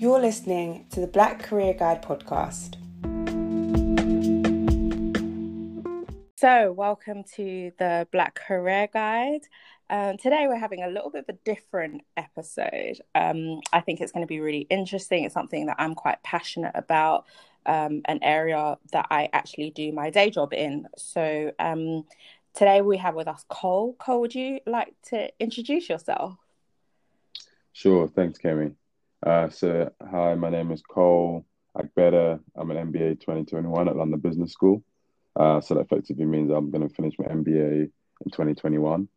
You're listening to the Black Career Guide podcast. So, welcome to the Black Career Guide. Um, today, we're having a little bit of a different episode. Um, I think it's going to be really interesting. It's something that I'm quite passionate about, um, an area that I actually do my day job in. So, um, today we have with us Cole. Cole, would you like to introduce yourself? Sure. Thanks, Kemi. Uh, so, hi, my name is Cole Agbeda. I'm an MBA 2021 at London Business School. Uh, so that effectively means I'm going to finish my MBA in 2021.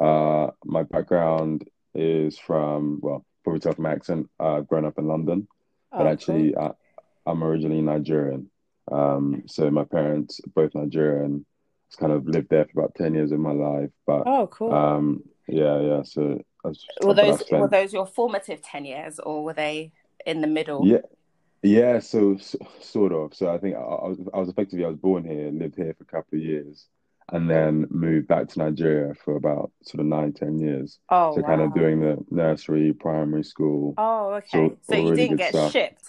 Uh, my background is from, well, probably tell from my accent, uh, grown up in London, oh, but actually cool. I, am originally Nigerian. Um, so my parents, both Nigerian, kind of lived there for about 10 years of my life. But oh, cool. Um, yeah, yeah. So were those were those your formative 10 years or were they in the middle? Yeah. Yeah, so, so, sort of. So I think I, I, was I was effectively I was born here, lived here for a couple of years, and then moved back to Nigeria for about sort of nine, ten years. Oh, so wow. kind of doing the nursery, primary school. Oh, okay. So, so you really didn't get stuff. shipped,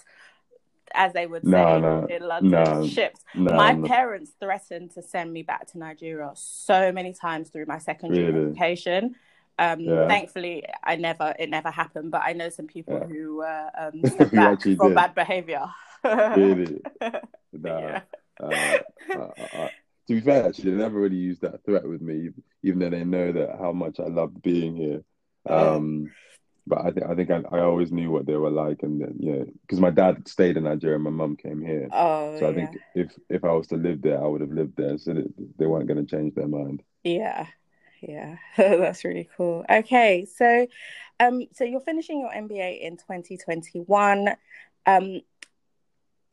as they would say no, no, in London. No, shipped. No, my parents threatened to send me back to Nigeria so many times through my secondary really? education. Um, yeah. Thankfully, I never it never happened, but I know some people yeah. who uh, um, back for did. bad behavior. really? Nah. Yeah. Uh, uh, uh, to be fair, actually, they never really used that threat with me, even though they know that how much I love being here. Um, but I think I think I, I, always knew what they were like, and then, know, because my dad stayed in Nigeria, my mum came here. Oh, so I yeah. think if if I was to live there, I would have lived there, so they, they weren't going to change their mind. Yeah, yeah, that's really cool. Okay, so, um, so you're finishing your MBA in 2021. Um,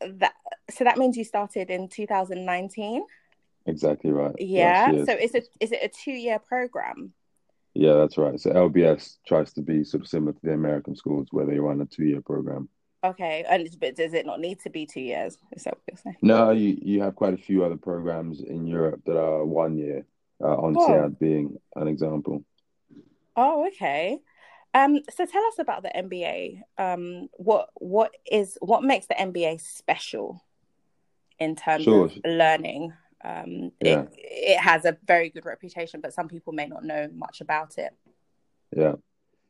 that so that means you started in 2019. Exactly right. Yeah. So is it is it a two year program? Yeah, that's right. So LBS tries to be sort of similar to the American schools where they run a two year program. Okay, and but does it not need to be two years? Is that what you're saying? No, you, you have quite a few other programs in Europe that are one year. Uh, INSEAD oh. being an example. Oh, okay. Um, so tell us about the MBA. Um, what what is what makes the MBA special in terms sure. of learning? Um, yeah. it, it has a very good reputation, but some people may not know much about it. Yeah.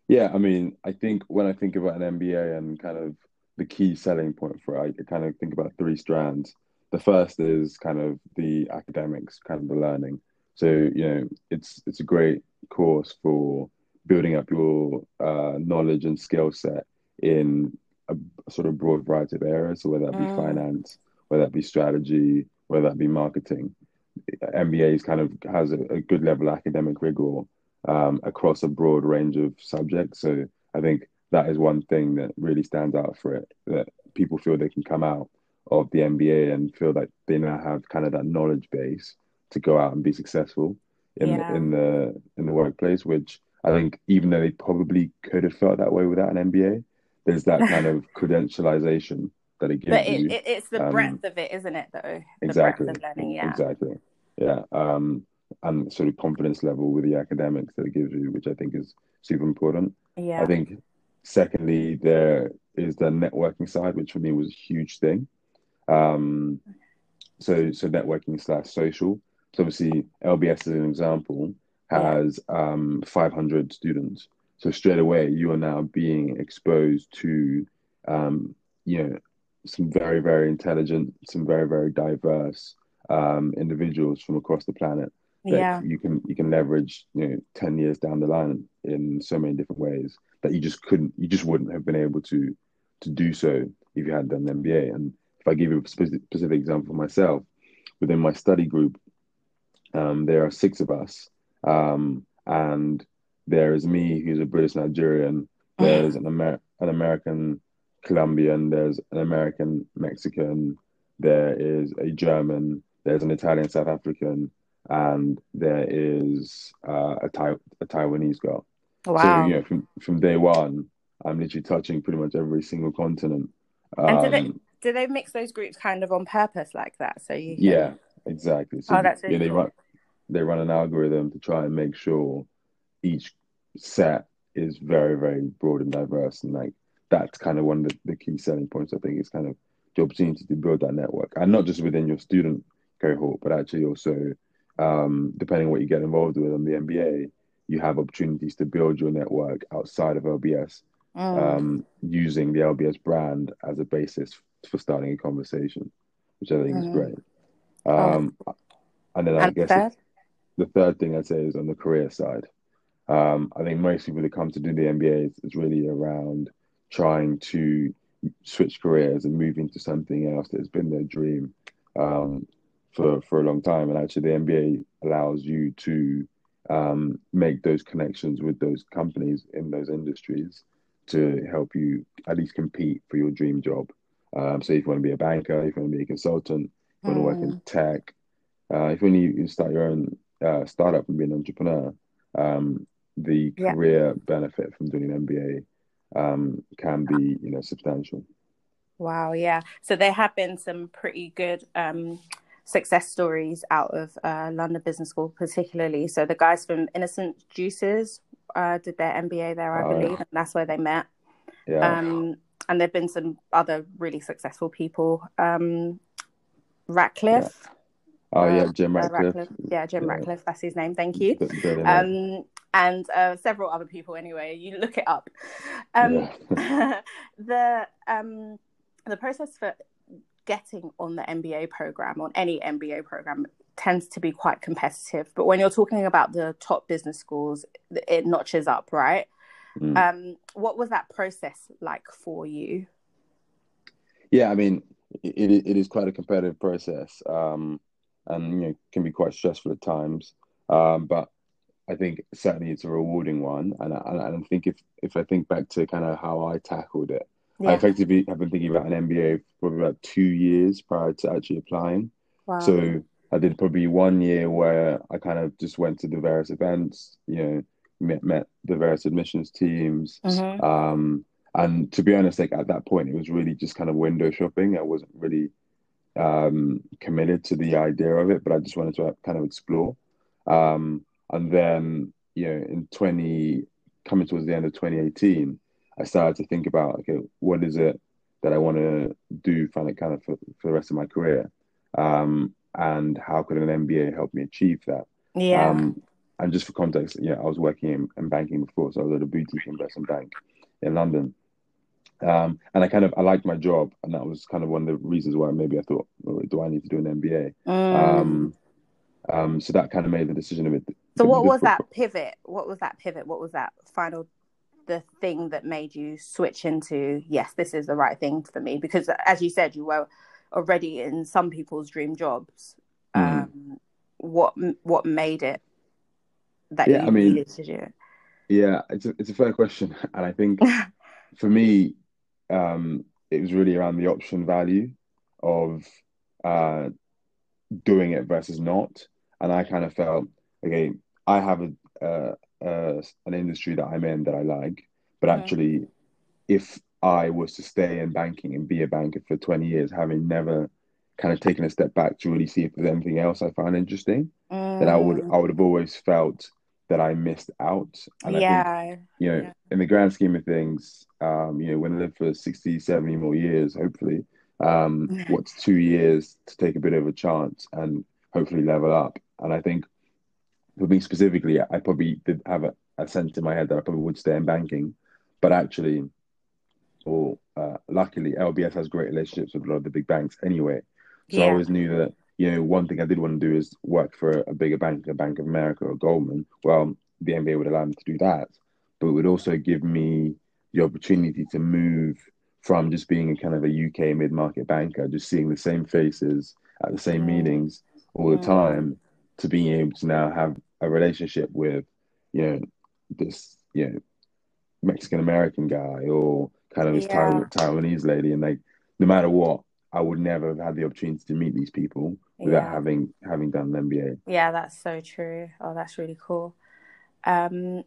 Yeah. I mean, I think when I think about an MBA and kind of the key selling point for it, I kind of think about three strands. The first is kind of the academics, kind of the learning. So, you know, it's it's a great course for building up your uh, knowledge and skill set in a, sort of broad variety of areas, so whether that be mm. finance, whether that be strategy, whether that be marketing. MBAs kind of has a, a good level of academic rigor um, across a broad range of subjects. So I think that is one thing that really stands out for it that people feel they can come out of the MBA and feel that they now have kind of that knowledge base to go out and be successful in yeah. in the in the workplace. Which I think even though they probably could have felt that way without an MBA, there's that kind of credentialization that it gives but it, you. It, it's the um, breadth of it, isn't it? Though exactly. learning, yeah. Exactly. Yeah. Um, and sort of confidence level with the academics that it gives you, which I think is super important. Yeah. I think secondly, there is the networking side, which for me was a huge thing. Um, so so networking slash social. So obviously LBS as an example has um, 500 students. So straight away you are now being exposed to um, you know some very very intelligent, some very very diverse um, individuals from across the planet that yeah. you can you can leverage you know 10 years down the line in so many different ways that you just couldn't you just wouldn't have been able to to do so if you had done an MBA and if I give you a specific, specific example for myself within my study group um, there are six of us um, and there is me who's a British Nigerian there's an, Amer- an American Colombian, there's an American Mexican, there is a German, there's an Italian South African, and there is uh, a, tai- a Taiwanese girl. Wow. So, you know, from, from day one, I'm literally touching pretty much every single continent. Um, and do they, um, do they mix those groups kind of on purpose like that? So you. Can... Yeah, exactly. So oh, that's yeah, they run they run an algorithm to try and make sure each set is very very broad and diverse and like that's kind of one of the, the key selling points. I think is kind of the opportunity to build that network, and not just within your student cohort, but actually also um, depending on what you get involved with on the MBA, you have opportunities to build your network outside of LBS mm. um, using the LBS brand as a basis for starting a conversation, which I think mm. is great. Um, oh. And then I and guess the, the, third thing I'd say is on the career side. Um, I think most people that come to do the MBA is really around trying to switch careers and move into something else that's been their dream um, for for a long time. And actually, the MBA allows you to um, make those connections with those companies in those industries to help you at least compete for your dream job. Um, so if you want to be a banker, if you want to be a consultant, if you want to work in tech, uh, if you want to start your own uh, startup and be an entrepreneur, um, the yeah. career benefit from doing an MBA um, can be, you know, substantial. Wow, yeah. So there have been some pretty good um, success stories out of uh, London Business School, particularly. So the guys from Innocent Juices uh, did their MBA there, I oh, believe, and that's where they met. Yeah. Um, and there've been some other really successful people. Um, Ratcliffe. Yeah. Oh yeah, uh, Jim Ratcliffe. Ratcliffe. Yeah, Jim yeah. Ratcliffe. That's his name. Thank you. Um, and uh, several other people. Anyway, you look it up. Um, yeah. the um, the process for getting on the MBA program, on any MBA program, tends to be quite competitive. But when you're talking about the top business schools, it notches up, right? Mm. Um, what was that process like for you? Yeah, I mean, it, it is quite a competitive process, um, and you know, can be quite stressful at times. Um, but I think certainly it's a rewarding one, and I, and I think if if I think back to kind of how I tackled it, yeah. I effectively have been thinking about an MBA for about two years prior to actually applying. Wow. So I did probably one year where I kind of just went to the various events, you know, met, met the various admissions teams. Mm-hmm. Um, and to be honest, like at that point, it was really just kind of window shopping. I wasn't really um, committed to the idea of it, but I just wanted to kind of explore. Um, and then, you know, in 20, coming towards the end of 2018, I started to think about okay, what is it that I want to do, find it kind of for, for the rest of my career, um, and how could an MBA help me achieve that? Yeah. Um, and just for context, yeah, I was working in, in, banking before, so I was at a boutique investment bank in London. Um, and I kind of I liked my job, and that was kind of one of the reasons why maybe I thought, oh, do I need to do an MBA? Mm. Um, um, so that kind of made the decision of bit. So what was that pivot? What was that pivot? What was that final the thing that made you switch into yes this is the right thing for me because as you said you were already in some people's dream jobs mm. um, what what made it that yeah, you I mean, needed to do it yeah it's a, it's a fair question and i think for me um, it was really around the option value of uh, doing it versus not and i kind of felt okay i have a uh, uh, an industry that I'm in that I like, but mm-hmm. actually, if I was to stay in banking and be a banker for 20 years, having never kind of taken a step back to really see if there's anything else I found interesting, then I would mm. I would have always felt that I missed out. And yeah. I think, you know, yeah. in the grand scheme of things, um, you know, when I live for 60, 70 more years, hopefully, um, what's two years to take a bit of a chance and hopefully level up. And I think for me specifically, I probably did have a, a, sense in my head that I probably would stay in banking, but actually, or uh, luckily, LBS has great relationships with a lot of the big banks anyway. So yeah. I always knew that you know one thing I did want to do is work for a bigger bank, a Bank of America or Goldman. Well, the MBA would allow me to do that, but it would also give me the opportunity to move from just being a kind of a UK mid market banker, just seeing the same faces at the same mm. meetings all the mm. time to being able to now have a relationship with, you know, this, you know, Mexican American guy or kind of this yeah. Taiwanese lady, and like, no matter what, I would never have had the opportunity to meet these people without yeah. having having done an MBA. Yeah, that's so true. Oh, that's really cool. Um,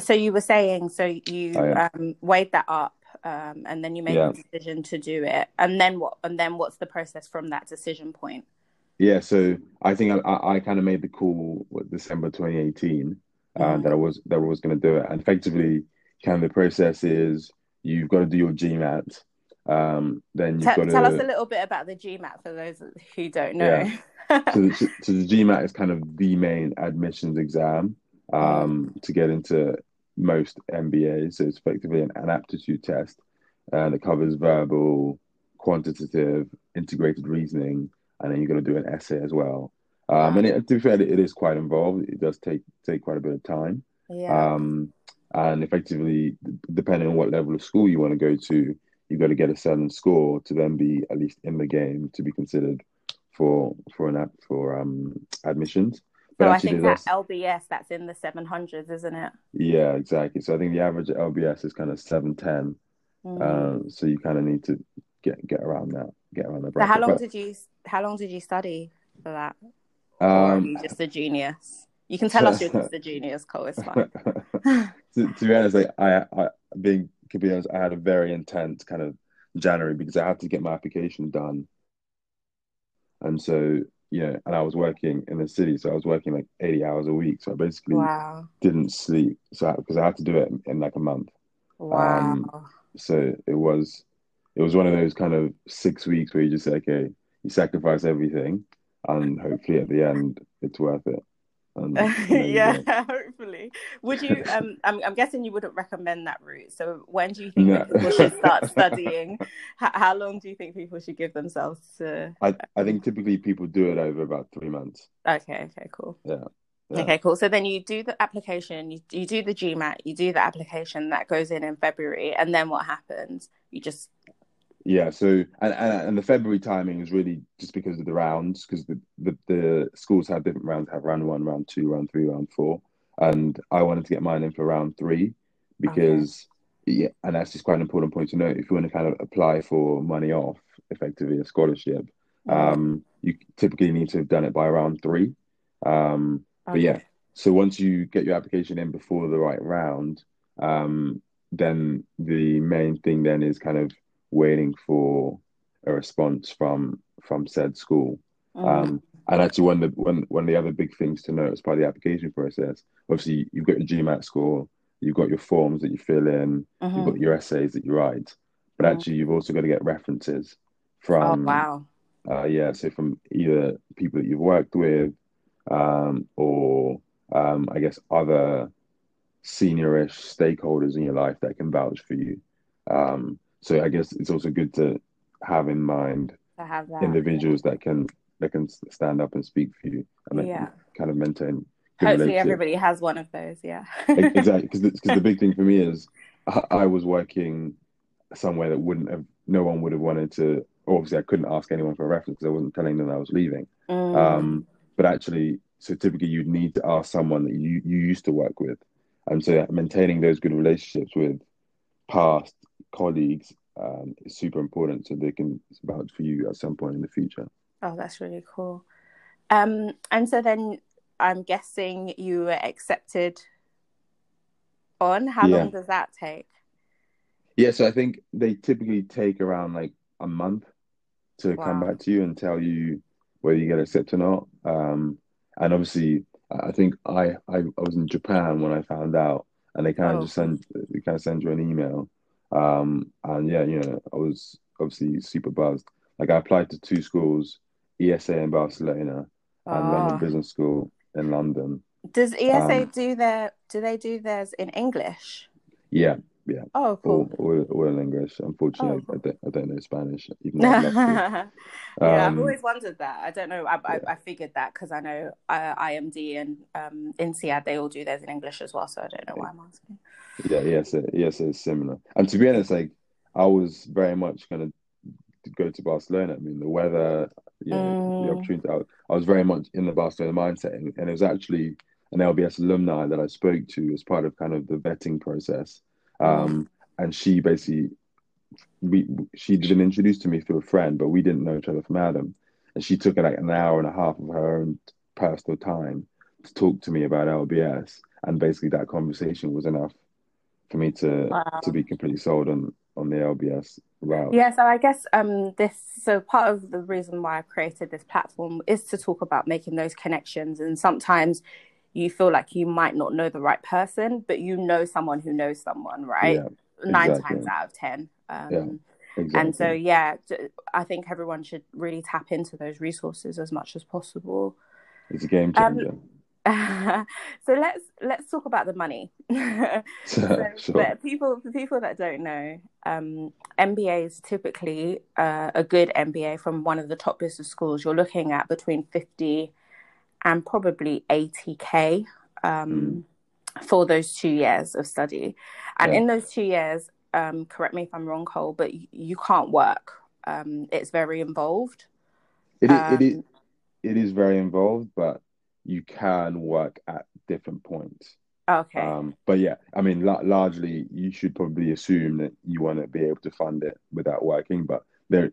so you were saying, so you oh, um, weighed that up, um, and then you made yeah. the decision to do it, and then what? And then what's the process from that decision point? Yeah, so I think I, I kind of made the call December 2018 uh, mm-hmm. that I was that I was going to do it, and effectively, kind of the process is you've got to do your GMAT. Um, then you've Tell, got to tell us a little bit about the GMAT for those who don't know. Yeah. so, the, so the GMAT is kind of the main admissions exam um, to get into most MBAs. So it's effectively an, an aptitude test, and it covers verbal, quantitative, integrated reasoning, and then you're going to do an essay as well. Um, and it, to be fair, it is quite involved. It does take take quite a bit of time. Yeah. Um, and effectively, depending on what level of school you want to go to, you've got to get a certain score to then be at least in the game to be considered for for an app for um admissions. so I think that LBS that's in the seven hundreds, isn't it? Yeah, exactly. So I think the average at LBS is kind of seven ten. Mm. Um, so you kind of need to get get around that, get around that. So how long but, did you how long did you study for that? Um, you just a genius? You can tell us you're just a genius, Cole. It's fine. to, to be honest, like I, I being to be honest, I had a very intense kind of January because I had to get my application done, and so yeah, and I was working in the city, so I was working like eighty hours a week. So I basically wow. didn't sleep, so because I, I, had to do it in, in like a month. Wow. Um, so it was, it was one of those kind of six weeks where you just say, okay, you sacrifice everything, and hopefully at the end it's worth it. And, and yeah, hopefully. Would you? Um, I'm, I'm guessing you wouldn't recommend that route. So when do you think no. people should start studying? how, how, long do you think people should give themselves to? I I think typically people do it over about three months. Okay. Okay. Cool. Yeah. yeah. Okay, cool. So then you do the application, you, you do the GMAT, you do the application that goes in in February, and then what happens? You just yeah, so and, and and the February timing is really just because of the rounds, because the, the, the schools have different rounds, have round one, round two, round three, round four, and I wanted to get mine in for round three because okay. yeah, and that's just quite an important point to note. If you want to kind of apply for money off, effectively a scholarship, um, you typically need to have done it by round three. Um, okay. But yeah, so once you get your application in before the right round, um, then the main thing then is kind of waiting for a response from from said school. Mm. Um, and actually, one of the one one of the other big things to note as part of the application process, obviously, you've got your GMAT score, you've got your forms that you fill in, mm-hmm. you've got your essays that you write, but mm-hmm. actually, you've also got to get references from. Oh wow! Uh, yeah, so from either people that you've worked with, um, or um, I guess other seniorish stakeholders in your life that can vouch for you. Um, so I guess it's also good to have in mind have that, individuals yeah. that can that can stand up and speak for you and yeah. kind of maintain. Hopefully, everybody has one of those. Yeah, exactly. Because the, the big thing for me is I, I was working somewhere that wouldn't have no one would have wanted to. Obviously, I couldn't ask anyone for a reference because I wasn't telling them I was leaving. Mm. Um, but actually, so typically you'd need to ask someone that you you used to work with, and so maintaining those good relationships with past colleagues um, is super important so they can vouch for you at some point in the future. Oh, that's really cool. Um, and so then I'm guessing you were accepted on. How yeah. long does that take? Yeah, so I think they typically take around like a month to wow. come back to you and tell you whether you get accepted or not. Um, and obviously, I think I, I, I was in Japan when I found out, and they kind of oh. just send they kind of send you an email um, and yeah, you know, I was obviously super buzzed. Like I applied to two schools, ESA in Barcelona and London ah. Business School in London. Does ESA um, do their do they do theirs in English? Yeah, yeah. Oh, cool. All, all, all in English. Unfortunately, oh, cool. I, don't, I don't know Spanish. Even yeah, um, I've always wondered that. I don't know. I, yeah. I, I, figured that because I know uh, IMD and um, INSEAD, they all do theirs in English as well. So I don't know why I'm asking. Yeah, yes, yes, it's similar. And to be honest, like I was very much going to go to Barcelona. I mean, the weather, know, mm. the opportunity. I, I, was very much in the Barcelona mindset, and, and, it was actually an LBS alumni that I spoke to as part of kind of the vetting process. Um, mm. And she basically, we she been introduced to me through a friend, but we didn't know each other from Adam. And she took like an hour and a half of her own personal time to talk to me about LBS, and basically that conversation was enough for me to wow. to be completely sold on on the LBS route. Yeah, so I guess um this so part of the reason why I created this platform is to talk about making those connections and sometimes you feel like you might not know the right person, but you know someone who knows someone, right? Yeah. nine Exactly. times out of ten. Um, Yeah, exactly. And so, yeah, I think everyone should really tap into those resources as much as possible. it's a game Um, changer. so let's let's talk about the money. so sure. for people for people that don't know, um, MBAs typically uh, a good MBA from one of the top business schools. You're looking at between fifty and probably eighty k um, for those two years of study, and Yeah. in those two years, um, correct me if I'm wrong, Cole, but you, you can't work. Um, it's very involved. It is, it is Um, it is very involved, but you can work at different points. Okay. Um, but yeah, I mean, la largely you should probably assume that you want to be able to fund it without working. But there,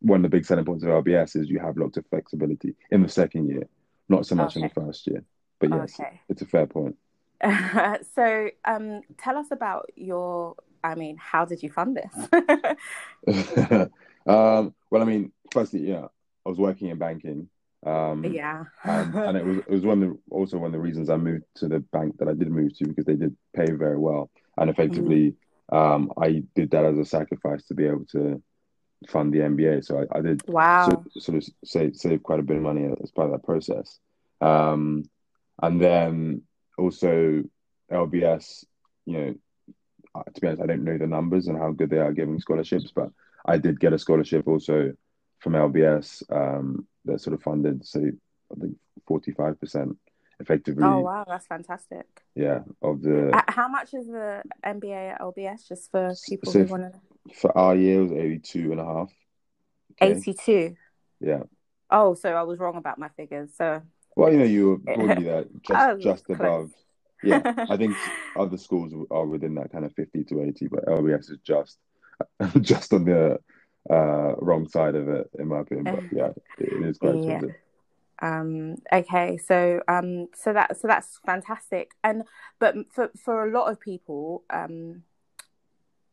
one of the big selling points of LBS is you have lots of flexibility in the second year, not so much in the first year. But yes, Okay. it's a fair point. so, um, tell us about your. I mean, how did you fund this? um, well, I mean, firstly, yeah, I was working in banking. Um, yeah. and, and it was it was one of the, also one of the reasons I moved to the bank that I did move to because they did pay very well, and effectively, um, I did that as a sacrifice to be able to fund the MBA. So I, I did wow. sort, sort of save save quite a bit of money as part of that process, um, and then also LBS. You know, to be honest, I don't know the numbers and how good they are giving scholarships, but I did get a scholarship also from LBS um, that sort of funded, so I think forty five percent effectively. oh wow, that's fantastic. Yeah, of the H- How much is the MBA at LBS? Just for people So who want to for our year it was eighty two and a half. Okay. Eighty-two. Yeah. Oh, so I was wrong about my figures. So Well, you know, you were probably there just Oh, just close. above. Yeah, I think other schools are within that kind of fifty to eighty, but LBS is just just on the uh, wrong side of it, in my opinion. But yeah, it is quite Yeah. Um, okay, so um, so that so that's fantastic. And but for for a lot of people, um,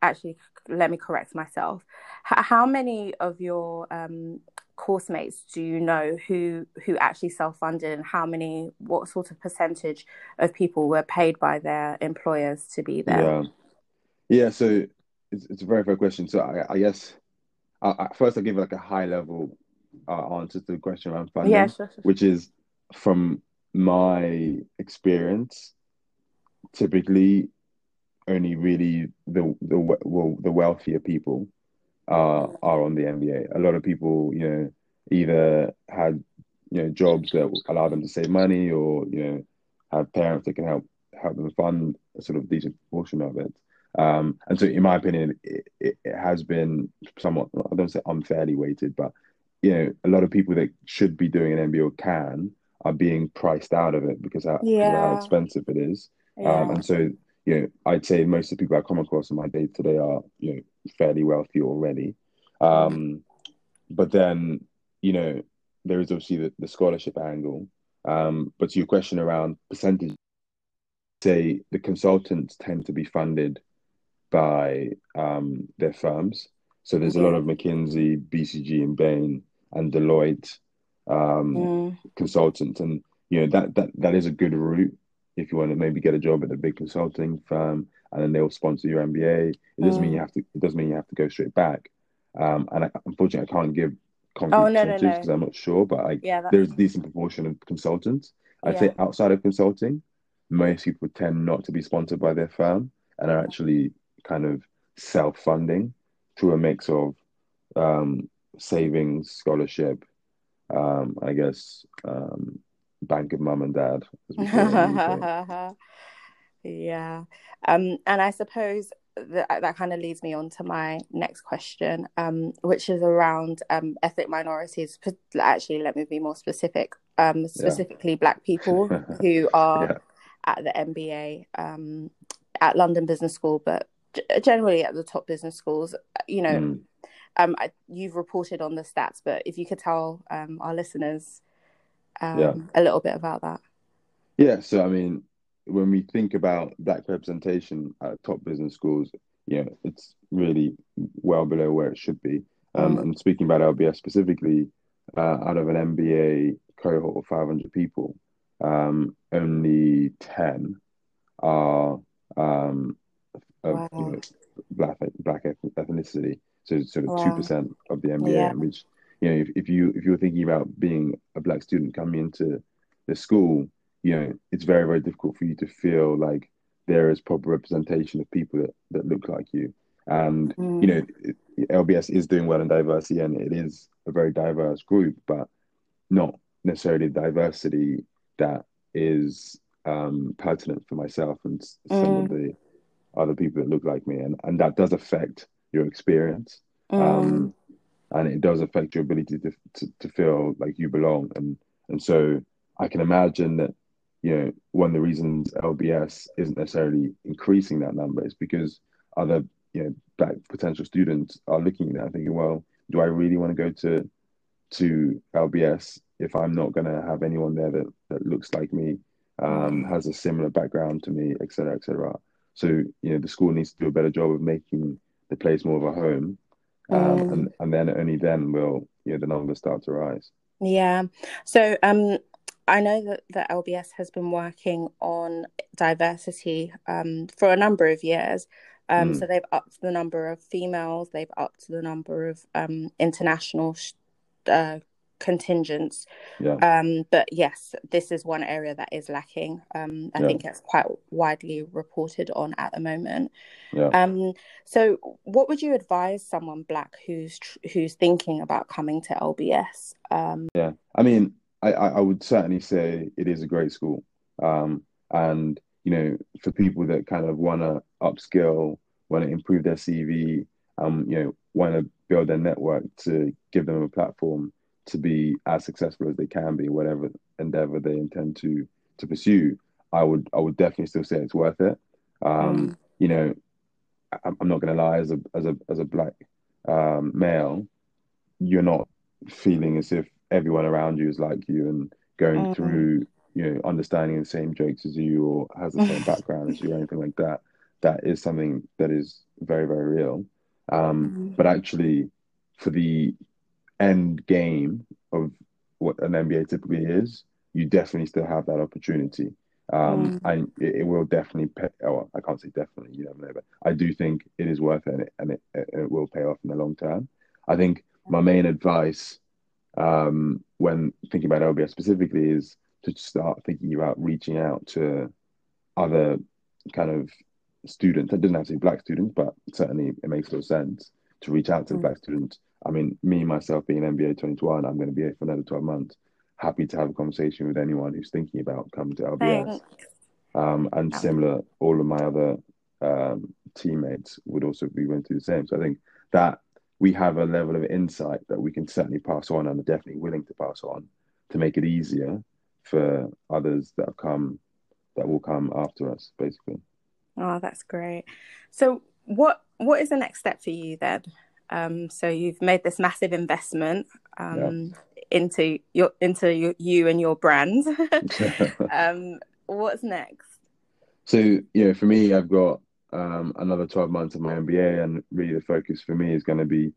actually, let me correct myself. H- how many of your um, course mates do you know who who actually self-funded, and how many, what sort of percentage of people were paid by their employers to be there? Yeah, yeah. So it's it's a very fair question. So I, I guess uh, uh, first I'll give like a high level uh, answer to the question around funding. Yeah, sure, sure. which is from my experience, typically only really the the well the wealthier people are are on the MBA. A lot of people, you know, either had you know jobs that allow them to save money, or you know, have parents that can help help them fund a sort of decent portion of it. Um, and so, in my opinion, it, it, has been somewhat I don't say unfairly weighted, but you know, a lot of people that should be doing an MBA or can are being priced out of it because how, of how Yeah. expensive it is. Yeah. Um, and so, you know, I'd say most of the people I come across in my day to day are, you know, fairly wealthy already. Um, but then, you know, there is obviously the, the scholarship angle. Um, but to your question around percentage, say the consultants tend to be funded by um, their firms. So there's a lot of McKinsey, BCG, and Bain, and Deloitte um, Mm, consultants, and you know that that that is a good route if you want to maybe get a job at a big consulting firm, and then they'll sponsor your MBA. It doesn't mean Mm. you have to. It doesn't mean you have to go straight back. Um, and I, unfortunately, I can't give concrete Oh, no, no, percentages no. because I'm not sure, but like yeah, there's a decent proportion of consultants. I'd Yeah. say outside of consulting, most people tend not to be sponsored by their firm and are actually kind of self-funding through a mix of um, savings, scholarship, um, I guess, um, bank of mum and dad. As we say in the UK. yeah. Um, and I suppose that that kind of leads me on to my next question, um, which is around um, ethnic minorities. Actually, let me be more specific. Um, specifically, Black people who are Yeah. at the MBA, um, at London Business School, but generally at the top business schools. You know, Mm. um, I, you've reported on the stats, but if you could tell um, our listeners um, Yeah. a little bit about that. Yeah, so I mean, when we think about black representation at top business schools, you know, it's really well below where it should be. Um, Mm. And speaking about LBS specifically, uh, out of an MBA cohort of 500 people, um, only 10 are um, of, you know, black black ethnicity, so sort of Wow. two percent of the MBA, Yeah. which you know if, if you if you're thinking about being a black student coming into the school, you know it's very very difficult for you to feel like there is proper representation of people that, that look like you, and you know LBS is doing well in diversity and it is a very diverse group, but not necessarily diversity that is um, pertinent for myself and some of the other people that look like me, and and that does affect your experience, Mm. um, and it does affect your ability to, to to feel like you belong, and and so I can imagine that you know one of the reasons LBS isn't necessarily increasing that number is because other you know black potential students are looking at that and thinking, well, do I really want to go to to LBS if I'm not going to have anyone there that, that looks like me, um, has a similar background to me, et cetera, et cetera. So, you know, the school needs to do a better job of making the place more of a home. Um, Mm. and, and then only then will, you know, the numbers start to rise. Yeah. So um I know that the LBS has been working on diversity um for a number of years. Um Mm. so they've upped the number of females, they've upped the number of um international sh- uh contingents. Yeah. Um but yes, this is one area that is lacking. Um I Yeah. think it's quite widely reported on at the moment. Yeah. Um, so what would you advise someone black who's tr- who's thinking about coming to LBS? Um, Yeah, I mean, I, I would certainly say it is a great school. Um, and you know, for people that kind of want to upskill, want to improve their CV, um, you know, want to build their network to give them a platform to be as successful as they can be, whatever endeavor they intend to to pursue. I would I would definitely still say it's worth it. Um, you know, I, I'm not going to lie, as a as a as a black um, male, you're not feeling as if everyone around you is like you and going Mm. through, you know, understanding the same jokes as you or has the same background as you or anything like that. That is something that is very, very real. Um, Mm. but actually, for the end game of what an MBA typically is, you definitely still have that opportunity. Um, and it, it will definitely pay. Oh, I can't say definitely, you never know, but I do think it is worth it and it, and it, it will pay off in the long term. I think my main advice um, when thinking about LBS specifically is to start thinking about reaching out to other kind of students. It doesn't have to be black students, but certainly it makes no sense to reach out to the Mm. black students. I mean, me myself being MBA 21, I'm going to be here for another 12 months. Happy to have a conversation with anyone who's thinking about coming to LBS. Um, and Yeah. similar, all of my other um, teammates would also be going through the same. So I think that we have a level of insight that we can certainly pass on and are definitely willing to pass on to make it easier for others that have come, that will come after us, basically. Oh, that's great. So what what is the next step for you then? Um, so you've made this massive investment um, into your into your, you and your brand. um, what's next? So, you know, for me, I've got um, another 12 months of my MBA, and really the focus for me is going to be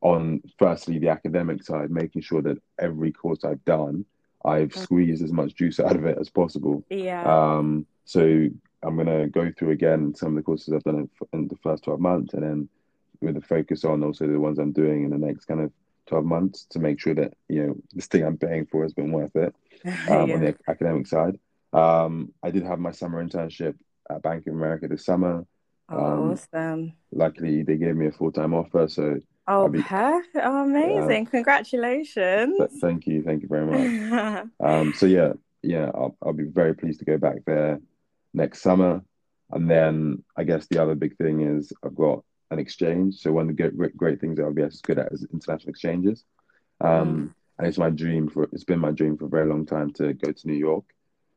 on firstly the academic side, making sure that every course I've done, I've Mm. squeezed as much juice out of it as possible. Yeah. Um, so I'm going to go through again some of the courses I've done in, in the first 12 months, and then with a focus on also the ones I'm doing in the next kind of 12 months to make sure that, you know, this thing I'm paying for has been worth it um, Yeah. on the academic side. Um, I did have my summer internship at Bank of America this summer. Oh, um, awesome. Luckily, they gave me a full time offer. So Oh, be- perfect. Oh, amazing. Congratulations. th- thank you. Thank you very much. Um, so yeah, yeah, I'll, I'll be very pleased to go back there next summer. And then I guess the other big thing is I've got an exchange. So one of the great, things that LBS is good at is international exchanges. Um, And it's my dream for it's been my dream for a very long time to go to New York.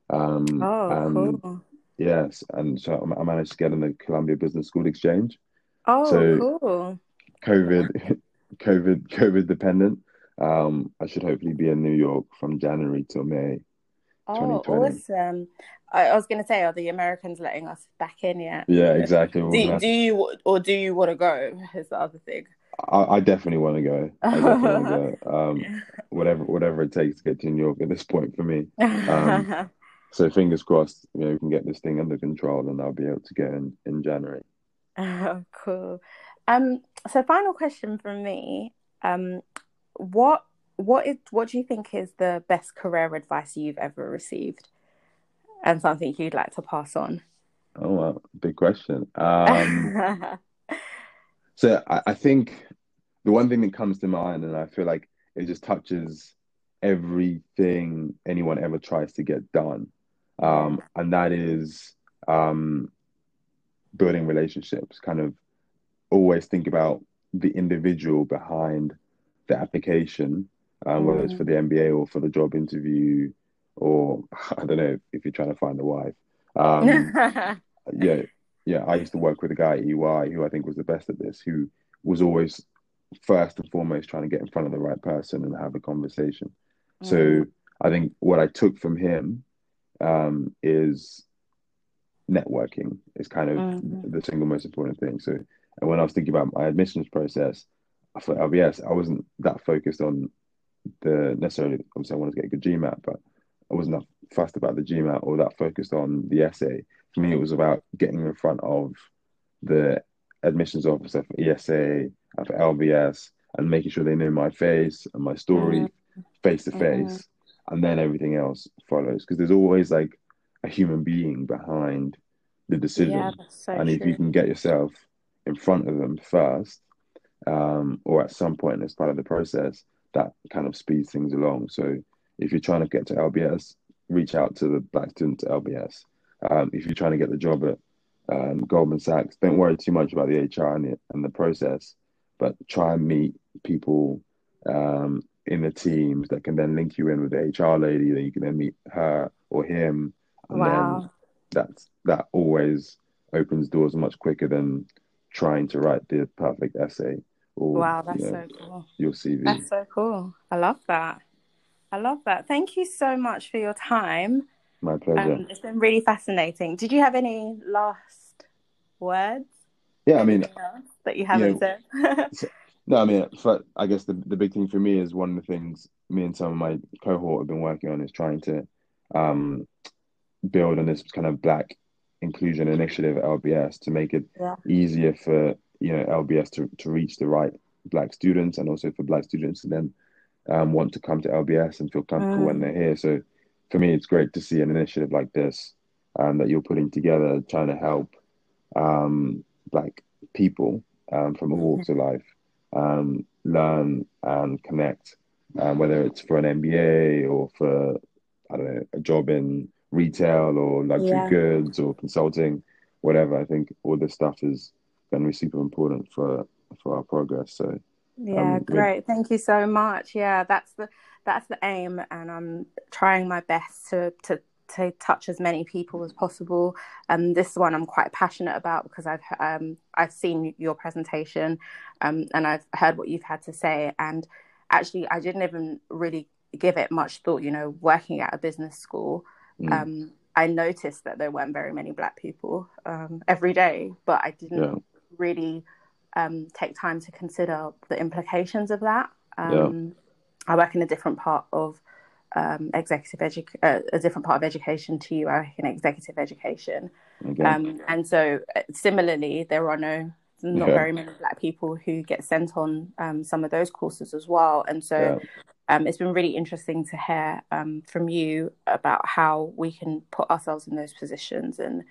Um, oh, and cool. yes, and so I I managed to get in the Columbia Business School exchange. Oh, so- cool. COVID, COVID, COVID dependent. Um, I should hopefully be in New York from January till May. Oh, awesome. I, I was going to say, are the Americans letting us back in yet? Yeah, exactly. Do, do you or do you want to go? Is the other thing. I, I definitely want to go. I definitely want to go. Um, whatever, whatever it takes to get to New York at this point for me. Um, So fingers crossed, you know, we can get this thing under control, and I'll be able to go in in January. Oh, cool. Um, so final question from me. Um, what what is what do you think is the best career advice you've ever received, and something you'd like to pass on? Oh, well, big question. Um, so I, I think the one thing that comes to mind, and I feel like it just touches everything anyone ever tries to get done, um, and that is um, building relationships. Kind of always think about the individual behind the application, um, whether it's for the MBA or for the job interview, or I don't know if you're trying to find a wife. Um, yeah, yeah. I used to work with a guy at EY who I think was the best at this, who was always first and foremost trying to get in front of the right person and have a conversation. Mm. So I think what I took from him um, is networking is kind of mm-hmm. the single most important thing. So and when I was thinking about my admissions process for LBS, I wasn't that focused on the necessarily obviously I wanted to get a good GMAT, but I wasn't that fussed about the GMAT or that focused on the essay. For me, it was about getting in front of the admissions officer for ESA and for LBS and making sure they know my face and my story face to face, and then everything else follows. Because there's always like a human being behind the decision, yeah, so and if you can get yourself in front of them first, um, or at some point as part of the process, that kind of speeds things along. So if you're trying to get to LBS, reach out to the black student at LBS. Um, if you're trying to get the job at um, Goldman Sachs, don't worry too much about the HR and the, and the process, but try and meet people um, in the teams that can then link you in with the HR lady. Then you can then meet her or him, and wow. then that's that always opens doors much quicker than trying to write the perfect essay. Or, wow, that's you know, so cool. Your CV. That's so cool. I love that. I love that. Thank you so much for your time. My pleasure. Um, it's been really fascinating. Did you have any last words? Yeah, I mean, that you haven't you know, said. no, I mean, for, I guess the the big thing for me is one of the things me and some of my cohort have been working on is trying to um, build on this kind of black inclusion initiative at LBS to make it yeah. easier for you know LBS to, to reach the right black students and also for black students to then um, want to come to LBS and feel comfortable mm. when they're here. So for me, it's great to see an initiative like this um, that you're putting together, trying to help um, black people um, from all walks of life um, learn and connect, um, whether it's for an MBA or for I don't know a job in retail or luxury yeah. goods or consulting, whatever. I think all this stuff is going to be super important for for our progress. So yeah, um, great. Thank you so much. Yeah, that's the that's the aim, and I'm trying my best to to to touch as many people as possible. And um, this one I'm quite passionate about because I've um, I've seen your presentation, um, and I've heard what you've had to say. And actually, I didn't even really give it much thought. You know, working at a business school, Mm. Um, I noticed that there weren't very many Black people um, every day, but I didn't yeah. Really um, take time to consider the implications of that. Yeah. Um, I work in a different part of um, executive education, uh, a different part of education to you. I work in executive education, okay. Um, and so uh, similarly, there are no not yeah. very many black people who get sent on um, some of those courses as well. And so yeah um, it's been really interesting to hear um, from you about how we can put ourselves in those positions and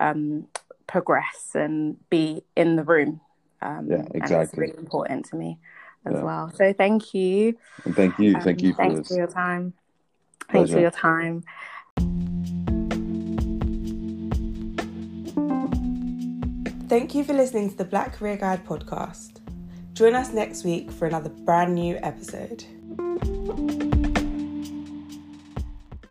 um, progress and be in the room. Um, yeah, exactly. it's really important to me as yeah. well. So thank you. And thank you. Thank you um, for thanks this. for your time. Pleasure. Thanks for your time. Thank you for listening to the Black Career Guide podcast. Join us next week for another brand new episode. Thank you.